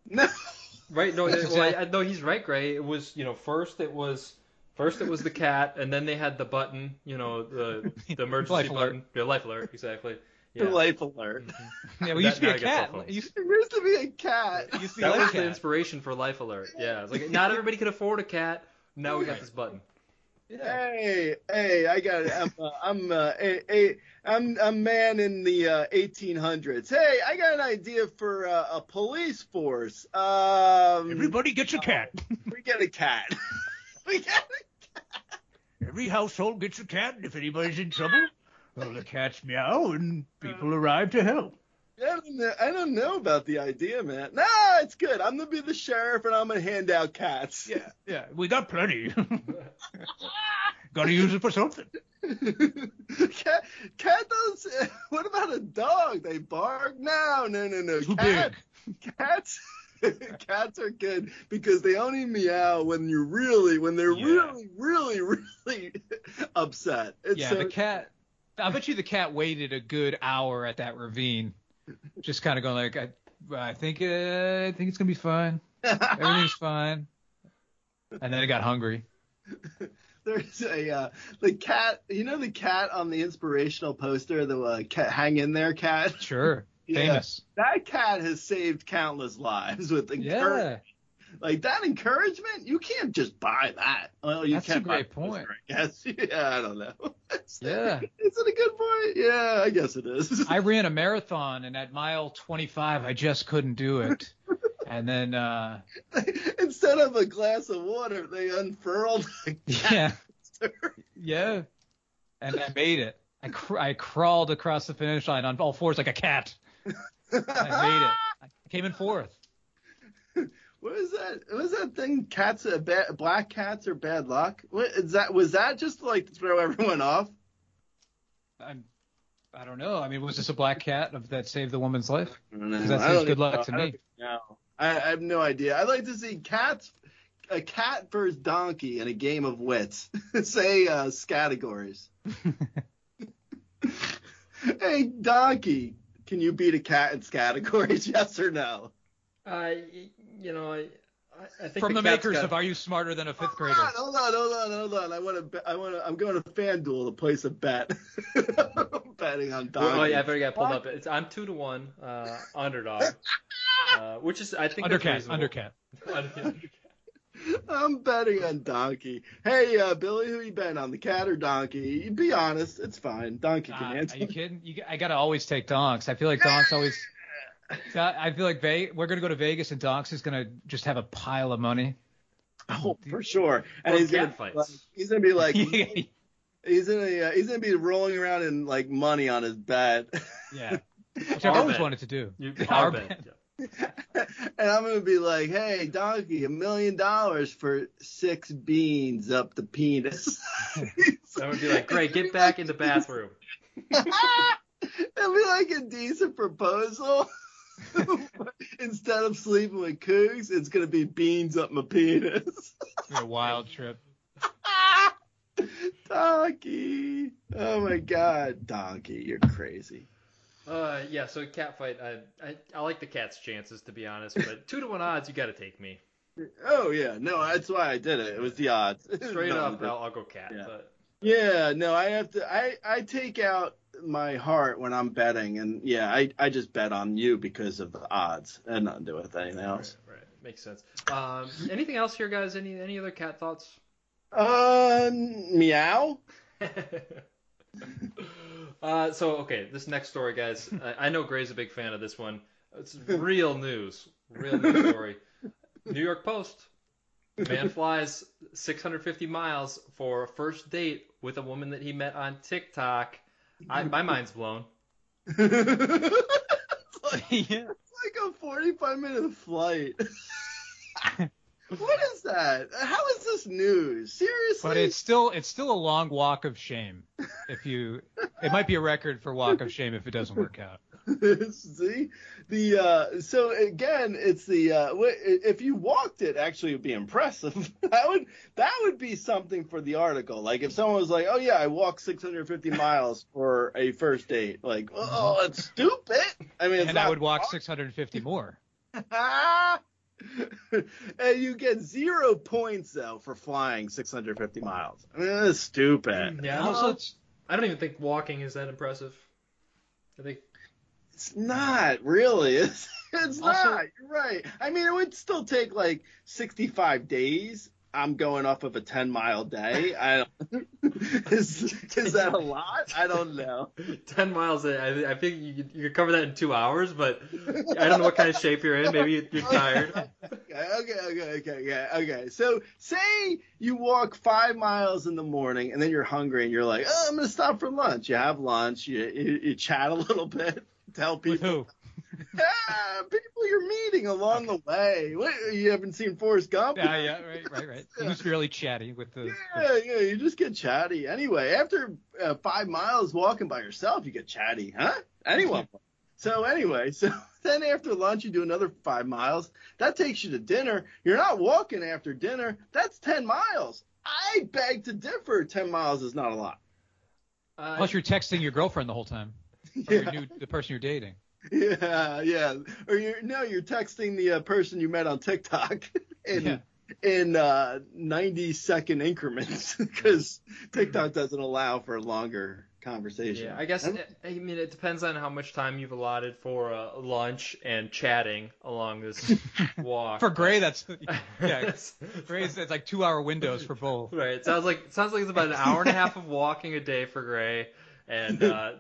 [SPEAKER 4] no.
[SPEAKER 1] Right? No,
[SPEAKER 3] That's
[SPEAKER 1] well, I, no, he's right, Grey. It was, you know, first it was, first it was the cat, and then they had the button, you know, the the emergency
[SPEAKER 3] Life alert.
[SPEAKER 1] button, yeah, life alert, exactly. Yeah.
[SPEAKER 4] Life alert. Mm-hmm.
[SPEAKER 3] Yeah, we used to be
[SPEAKER 1] Now
[SPEAKER 3] a
[SPEAKER 1] I get cell
[SPEAKER 3] cat.
[SPEAKER 1] phones.
[SPEAKER 3] It used,
[SPEAKER 4] to be a cat.
[SPEAKER 3] it used to
[SPEAKER 1] That was
[SPEAKER 3] a
[SPEAKER 1] the inspiration for Life Alert. Yeah, it's like not everybody could afford a cat. Now we got this button.
[SPEAKER 4] Hey, hey, I got it. I'm, uh, I'm, uh, a, a, I'm a man in the uh, 1800s. Hey, I got an idea for uh, a police force. Um,
[SPEAKER 3] Everybody gets a cat.
[SPEAKER 4] we get a cat. we get a cat.
[SPEAKER 3] Every household gets a cat, and if anybody's in trouble, well, the cats meow and people arrive to help.
[SPEAKER 4] I don't know. I don't know about the idea, man. Nah, it's good. I'm gonna be the sheriff and I'm gonna hand out cats.
[SPEAKER 3] Yeah, yeah, we got plenty. Gotta use it for something.
[SPEAKER 4] cat, cat does. What about a dog? They bark. No, no, no, no.
[SPEAKER 3] Too
[SPEAKER 4] cat,
[SPEAKER 3] big.
[SPEAKER 4] Cats. Cats are good because they only meow when you're really, when they're
[SPEAKER 3] Yeah.
[SPEAKER 4] really, really, really upset. It's
[SPEAKER 3] Yeah,
[SPEAKER 4] so,
[SPEAKER 3] the cat. I bet you the cat waited a good hour at that ravine, just kind of going like, I, I think, uh, I think it's gonna be fine. Everything's fine. And then it got hungry.
[SPEAKER 4] There's a uh, the cat. You know the cat on the inspirational poster, the uh, cat hang in there cat.
[SPEAKER 3] Sure,
[SPEAKER 4] Yeah.
[SPEAKER 3] famous.
[SPEAKER 4] That cat has saved countless lives with encouragement.
[SPEAKER 3] Yeah,
[SPEAKER 4] Like that encouragement, you can't just buy that. Well, you
[SPEAKER 3] That's
[SPEAKER 4] can't buy
[SPEAKER 3] great
[SPEAKER 4] the poster,
[SPEAKER 3] point.
[SPEAKER 4] I guess. Yeah, I don't know.
[SPEAKER 3] Yeah.
[SPEAKER 4] Is it a good point? Yeah, I guess it is.
[SPEAKER 3] I ran a marathon, and at mile 25, I just couldn't do it. And then, uh,
[SPEAKER 4] Instead of a glass of water, they unfurled
[SPEAKER 3] yeah, yeah, and I made it. I cr- I crawled across the finish line on all fours like a cat. I made it. I came in fourth.
[SPEAKER 4] What is that? What is that thing? Cats, uh, ba- black cats or bad luck. What is that? Was that just like to throw everyone off?
[SPEAKER 3] I'm, I don't know. I mean, was this a black cat of, that saved the woman's life?
[SPEAKER 4] I.
[SPEAKER 3] That
[SPEAKER 4] I
[SPEAKER 3] seems good luck
[SPEAKER 4] know.
[SPEAKER 3] to
[SPEAKER 4] I
[SPEAKER 3] me.
[SPEAKER 4] don't even know. I, I have no idea. I'd like to see cats, a cat versus donkey in a game of wits. Say uh, categories. hey, donkey, can you beat a cat in categories? Yes or no?
[SPEAKER 1] I, you know, I, I think
[SPEAKER 3] From the,
[SPEAKER 1] cat's
[SPEAKER 3] makers
[SPEAKER 1] got-
[SPEAKER 3] of Are You Smarter Than a Fifth Grader?
[SPEAKER 4] Hold on, hold on, hold on, hold on. I want to. I want to. I'm going to FanDuel to place a bet. I'm betting on donkey.
[SPEAKER 1] Oh, yeah, I've already got pulled up. It's I'm two to one uh, underdog, uh, which is I think that's
[SPEAKER 3] Undercat, undercat.
[SPEAKER 1] Undercat.
[SPEAKER 4] I'm betting on donkey. Hey, uh, Billy, who you betting on, the cat or donkey? Be honest, it's fine. Donkey can
[SPEAKER 3] Uh,
[SPEAKER 4] answer.
[SPEAKER 3] are you kidding? You, I gotta always take donks. I feel like donks always. I feel like Ve- we're gonna go to Vegas and donks is gonna just have a pile of money.
[SPEAKER 4] Oh, for sure. And he's gonna be like, he's gonna be like he's gonna uh, he's gonna be rolling around in like money on his bet.
[SPEAKER 3] Which I've always
[SPEAKER 1] bet.
[SPEAKER 3] wanted to do.
[SPEAKER 1] You,
[SPEAKER 3] Our
[SPEAKER 1] our
[SPEAKER 3] bet.
[SPEAKER 1] bet. yeah.
[SPEAKER 4] and I'm gonna be like, hey, donkey, a million dollars for six beans up the penis.
[SPEAKER 1] That would be like, great, get back in the bathroom.
[SPEAKER 4] It'd be like a decent proposal. Instead of sleeping with Cougs, it's gonna be beans up my penis.
[SPEAKER 3] A wild trip.
[SPEAKER 4] Donkey. Oh my god, Donkey, you're crazy.
[SPEAKER 1] Uh, yeah. So cat fight. I, I I like the cat's chances to be honest, but two to one odds, you got to take me.
[SPEAKER 4] Oh yeah, no, that's why I did it. It was the odds.
[SPEAKER 1] Straight
[SPEAKER 4] No,
[SPEAKER 1] up,
[SPEAKER 4] but-
[SPEAKER 1] I'll, I'll go cat.
[SPEAKER 4] Yeah.
[SPEAKER 1] But
[SPEAKER 4] Yeah, no, I have to. I I take out my heart when I'm betting, and yeah, I I just bet on you because of the odds, and nothing to do with anything else.
[SPEAKER 1] right, right, makes sense. Um, anything else here, guys? Any any other cat thoughts?
[SPEAKER 4] Uh, meow.
[SPEAKER 1] uh, so okay, this next story, guys. I, I know Grey's a big fan of this one. It's real news, real news story. New York Post. Man flies 650 miles for a first date with a woman that he met on TikTok. I, my mind's blown.
[SPEAKER 4] it's like,
[SPEAKER 3] yeah.
[SPEAKER 4] it's like a 45 minute flight. what is that? How is this news? Seriously?
[SPEAKER 3] But it's still it's still a long walk of shame. If you, it might be a record for walk of shame if it doesn't work out.
[SPEAKER 4] See, the uh, so again, it's the uh, if you walked it, actually, would be impressive. that would that would be something for the article. Like if someone was like, "Oh yeah, I walked 650 miles for a first date," like, "Oh, that's stupid." I mean, it's
[SPEAKER 3] And I would walk 650 more.
[SPEAKER 4] and you get zero points though for flying 650 miles. I mean, that's stupid.
[SPEAKER 1] Yeah,
[SPEAKER 3] Also,
[SPEAKER 1] also,
[SPEAKER 3] it's,
[SPEAKER 1] I don't even think walking is that impressive. I think
[SPEAKER 4] It's not really. It's, it's
[SPEAKER 3] Also-
[SPEAKER 4] not. You're right. I mean, it would still take like 65 days. I'm going off of a 10 mile day. I don't, is is that a lot? I don't know.
[SPEAKER 1] 10 miles, I, I think you could, you could cover that in two hours, but I don't know what kind of shape you're in. Maybe you're tired.
[SPEAKER 4] Okay, okay, okay, okay, okay, okay. So say you walk five miles in the morning and then you're hungry and you're like, oh, I'm gonna stop for lunch. You have lunch. You you, you chat a little bit. Tell
[SPEAKER 3] with
[SPEAKER 4] people
[SPEAKER 3] who?
[SPEAKER 4] ah, people you're meeting along the way. What, you haven't seen Forrest Gump?
[SPEAKER 3] Yeah, yeah, right, right, right. He was really chatty with the.
[SPEAKER 4] Yeah, yeah, you just get chatty. Anyway, after uh, five miles walking by yourself, you get chatty, huh? Anyone. so anyway, so then after lunch, you do another five miles. That takes you to dinner. You're not walking after dinner. That's 10 miles. I beg to differ. 10 miles is not a lot.
[SPEAKER 1] Uh,
[SPEAKER 3] Plus, you're texting your girlfriend the whole time. Or your new, the person you're dating.
[SPEAKER 4] Yeah, yeah. Or you're no, you're texting the uh, person you met on TikTok in
[SPEAKER 3] Yeah.
[SPEAKER 4] in uh, 90 second increments because TikTok doesn't allow for longer conversation.
[SPEAKER 1] yeah, I guess, I mean, it depends on how much time you've allotted for uh, lunch and chatting along this walk.
[SPEAKER 3] For Grey, that's yeah.
[SPEAKER 1] That's-
[SPEAKER 3] Grey's it's like two hour windows for both.
[SPEAKER 1] Right. It sounds like it sounds like it's about an hour and a half of walking a day for Grey, and uh,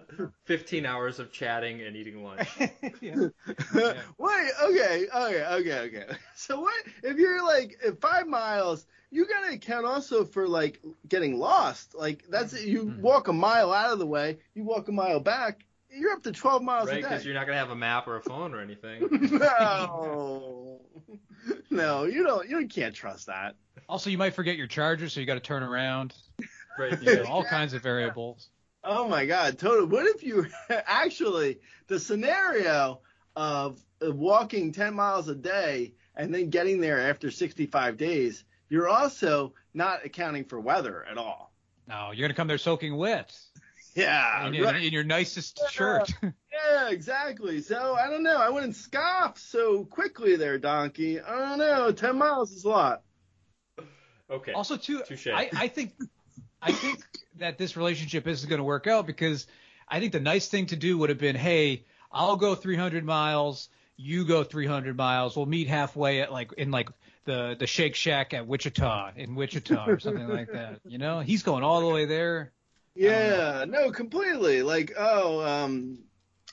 [SPEAKER 1] 15 hours of chatting and eating lunch.
[SPEAKER 3] yeah.
[SPEAKER 4] Wait, okay, okay, okay, okay. So what if you're like five miles? You gotta account also for like getting lost. Like that's it. You
[SPEAKER 3] Hmm.
[SPEAKER 4] walk a mile out of the way, you walk a mile back. You're up to 12 miles
[SPEAKER 1] Right,
[SPEAKER 4] a
[SPEAKER 1] because you're not gonna have a map or a phone or anything.
[SPEAKER 4] no, no, you don't. You can't trust that.
[SPEAKER 3] Also, you might forget your charger, so you got to turn around.
[SPEAKER 1] Right.
[SPEAKER 3] You know, all kinds of variables.
[SPEAKER 4] Oh my God, totally. What if you actually the scenario of of walking 10 miles a day and then getting there after 65 days? You're also not accounting for weather at all.
[SPEAKER 3] No, you're gonna come there soaking wet
[SPEAKER 4] Yeah,
[SPEAKER 3] in, in-
[SPEAKER 4] right.
[SPEAKER 3] in your nicest shirt.
[SPEAKER 4] yeah, exactly. So I don't know. I wouldn't scoff so quickly there, donkey. I don't know. 10 miles is a lot.
[SPEAKER 1] Okay.
[SPEAKER 3] Also, too,
[SPEAKER 1] Touche.
[SPEAKER 3] I, I think I think that this relationship isn't going to work out because I think the nice thing to do would have been, hey, I'll go 300 miles, you go 300 miles, we'll meet halfway at like in like the the Shake Shack at Wichita in Wichita or something like that. You know, he's going all the way there.
[SPEAKER 4] Yeah, no, completely. Like, oh, um,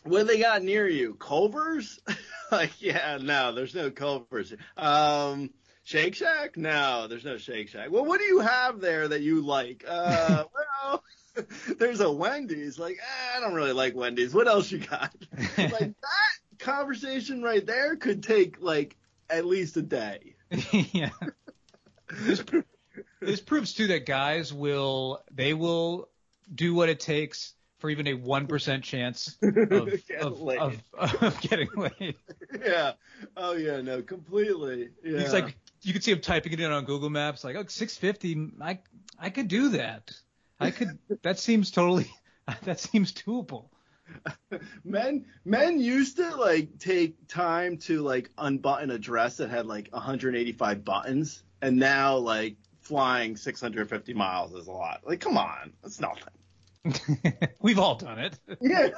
[SPEAKER 4] what they got near you? Culver's? like, yeah, no, there's no Culver's. Um, Shake Shack? No, there's no Shake Shack. Well, what do you have there that you like? Uh, well, there's a Wendy's. Like, eh, I don't really like Wendy's. What else you got? like that conversation right there could take like at least a day.
[SPEAKER 3] yeah. This, this proves too that guys will they will do what it takes for even a one percent chance of,
[SPEAKER 4] Get
[SPEAKER 3] of, of, of getting laid.
[SPEAKER 4] yeah. Oh yeah, no, completely. Yeah.
[SPEAKER 3] He's like, you could see him typing it in on Google Maps, like, oh, 650. I I could do that. I could. that seems totally. That seems doable.
[SPEAKER 4] men men used to like take time to like unbutton a dress that had like 185 buttons, and now like flying 650 miles is a lot. Like, come on, that's nothing.
[SPEAKER 3] We've all done it.
[SPEAKER 4] Yeah.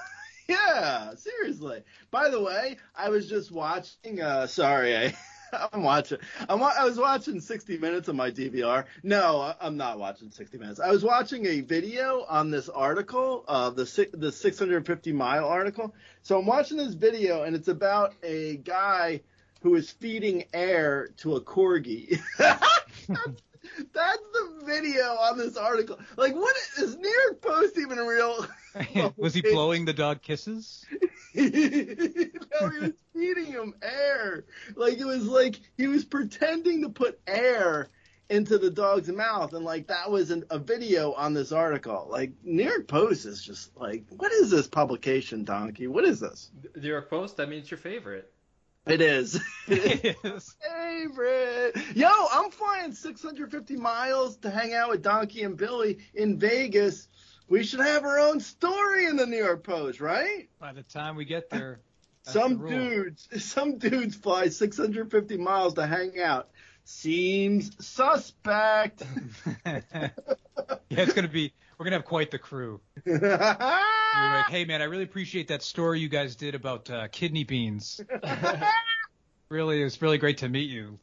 [SPEAKER 4] Yeah, seriously. By the way, I was just watching. Uh, sorry, I, I'm watching. I'm, I was watching 60 Minutes on my DVR. No, I'm not watching 60 Minutes. I was watching a video on this article, uh, the the 650 mile article. So I'm watching this video, and it's about a guy who is feeding air to a corgi. that's, that's the video on this article. Like, what is New York Post even real?
[SPEAKER 3] Was he blowing the dog kisses?
[SPEAKER 4] no, he was feeding him air. Like it was like he was pretending to put air into the dog's mouth, and like that was an, a video on this article. Like New York Post is just like, what is this publication, Donkey? What is this?
[SPEAKER 1] New York Post. That means your favorite.
[SPEAKER 4] It is.
[SPEAKER 3] Yes.
[SPEAKER 4] favorite. Yo, I'm flying 650 miles to hang out with Donkey and Billy in Vegas. We should have our own story in the New York Post, right?
[SPEAKER 3] By the time we get there,
[SPEAKER 4] some
[SPEAKER 3] the
[SPEAKER 4] dudes, some dudes fly 650 miles to hang out. Seems suspect.
[SPEAKER 3] yeah, it's gonna be. We're gonna have quite the crew. You're like, hey man, I really appreciate that story you guys did about uh, kidney beans. really, it's really great to meet you.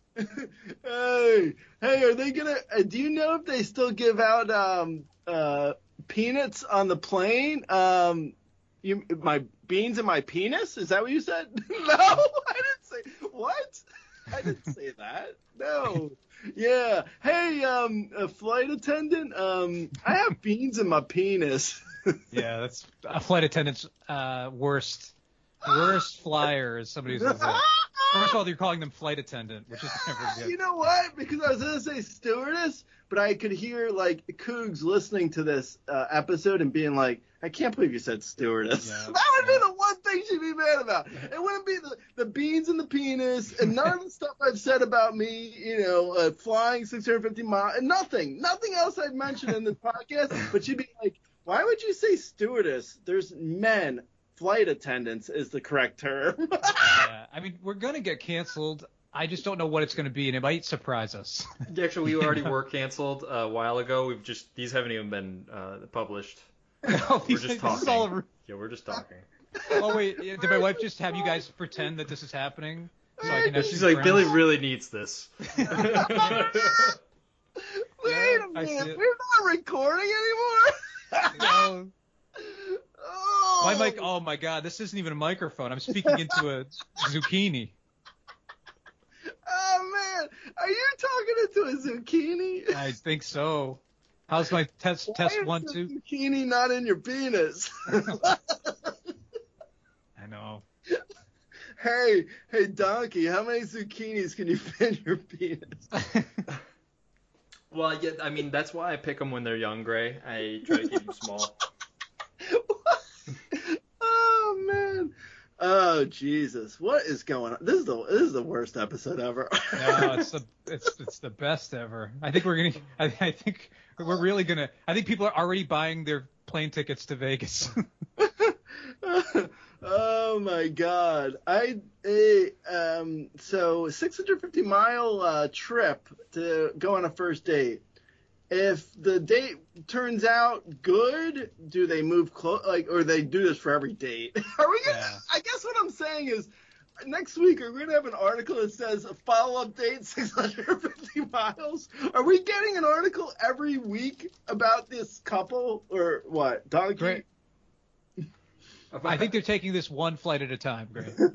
[SPEAKER 4] hey, hey, are they gonna? Uh, do you know if they still give out um uh peanuts on the plane? Um, you my beans and my penis? Is that what you said? no, I didn't say what. I didn't say that. No. Yeah. Hey, um, a flight attendant. Um, I have beans in my penis.
[SPEAKER 3] Yeah, that's a flight attendant's uh, worst worst flyer is somebody who says that. First of all, you're calling them flight attendant, which is never good.
[SPEAKER 4] You know what? Because I was gonna say stewardess, but I could hear like Coogs listening to this uh, episode and being like, "I can't believe you said stewardess."
[SPEAKER 3] Yeah.
[SPEAKER 4] that would be the one thing she'd be mad about. It wouldn't be the, the beans and the penis and none of the stuff I've said about me, you know, uh, flying 650 miles and nothing, nothing else I've mentioned in this podcast. But she'd be like, "Why would you say stewardess? There's men." Flight attendants is the correct term.
[SPEAKER 3] Yeah, I mean, we're gonna get canceled. I just don't know what it's gonna be, and it might surprise us.
[SPEAKER 1] Actually, we already were canceled a while ago. We've just these haven't even been uh, published.
[SPEAKER 3] No,
[SPEAKER 1] We're just talking.
[SPEAKER 3] all
[SPEAKER 1] Yeah, we're just talking.
[SPEAKER 3] Oh wait, did my wife just have you guys pretend that this is happening? So I can
[SPEAKER 1] She's like,
[SPEAKER 3] friends?
[SPEAKER 1] Billy really needs this.
[SPEAKER 4] Wait a
[SPEAKER 3] Yeah, I
[SPEAKER 4] minute, we're not recording anymore.
[SPEAKER 3] No.
[SPEAKER 4] Oh,
[SPEAKER 3] My mic. Oh my God, this isn't even a microphone. I'm speaking into a zucchini.
[SPEAKER 4] oh man, are you talking into a zucchini?
[SPEAKER 3] I think so. How's my test?
[SPEAKER 4] Why
[SPEAKER 3] Test
[SPEAKER 4] is
[SPEAKER 3] one,
[SPEAKER 4] the
[SPEAKER 3] two.
[SPEAKER 4] Zucchini not in your penis.
[SPEAKER 3] I know.
[SPEAKER 4] hey, hey, donkey, how many zucchinis can you fit in your penis?
[SPEAKER 1] well, yeah, I mean that's why I pick them when they're young, Grey. I try to keep them small.
[SPEAKER 4] oh man. Oh Jesus, what is going on? This is the this is the worst episode ever.
[SPEAKER 3] No, it's the it's it's the best ever. I think we're gonna. I, I think we're really gonna. I think people are already buying their plane tickets to Vegas.
[SPEAKER 4] oh my god. I a um so 650 mile uh, trip to go on a first date. If the date turns out good, do they move close like or they do this for every date? Are we gonna
[SPEAKER 3] Yeah.
[SPEAKER 4] I guess what I'm saying is next week are we gonna have an article that says a follow up date 650 miles? Are we getting an article every week about this couple or what? Donkey?
[SPEAKER 3] Great. I think they're taking this one flight at a time. Great.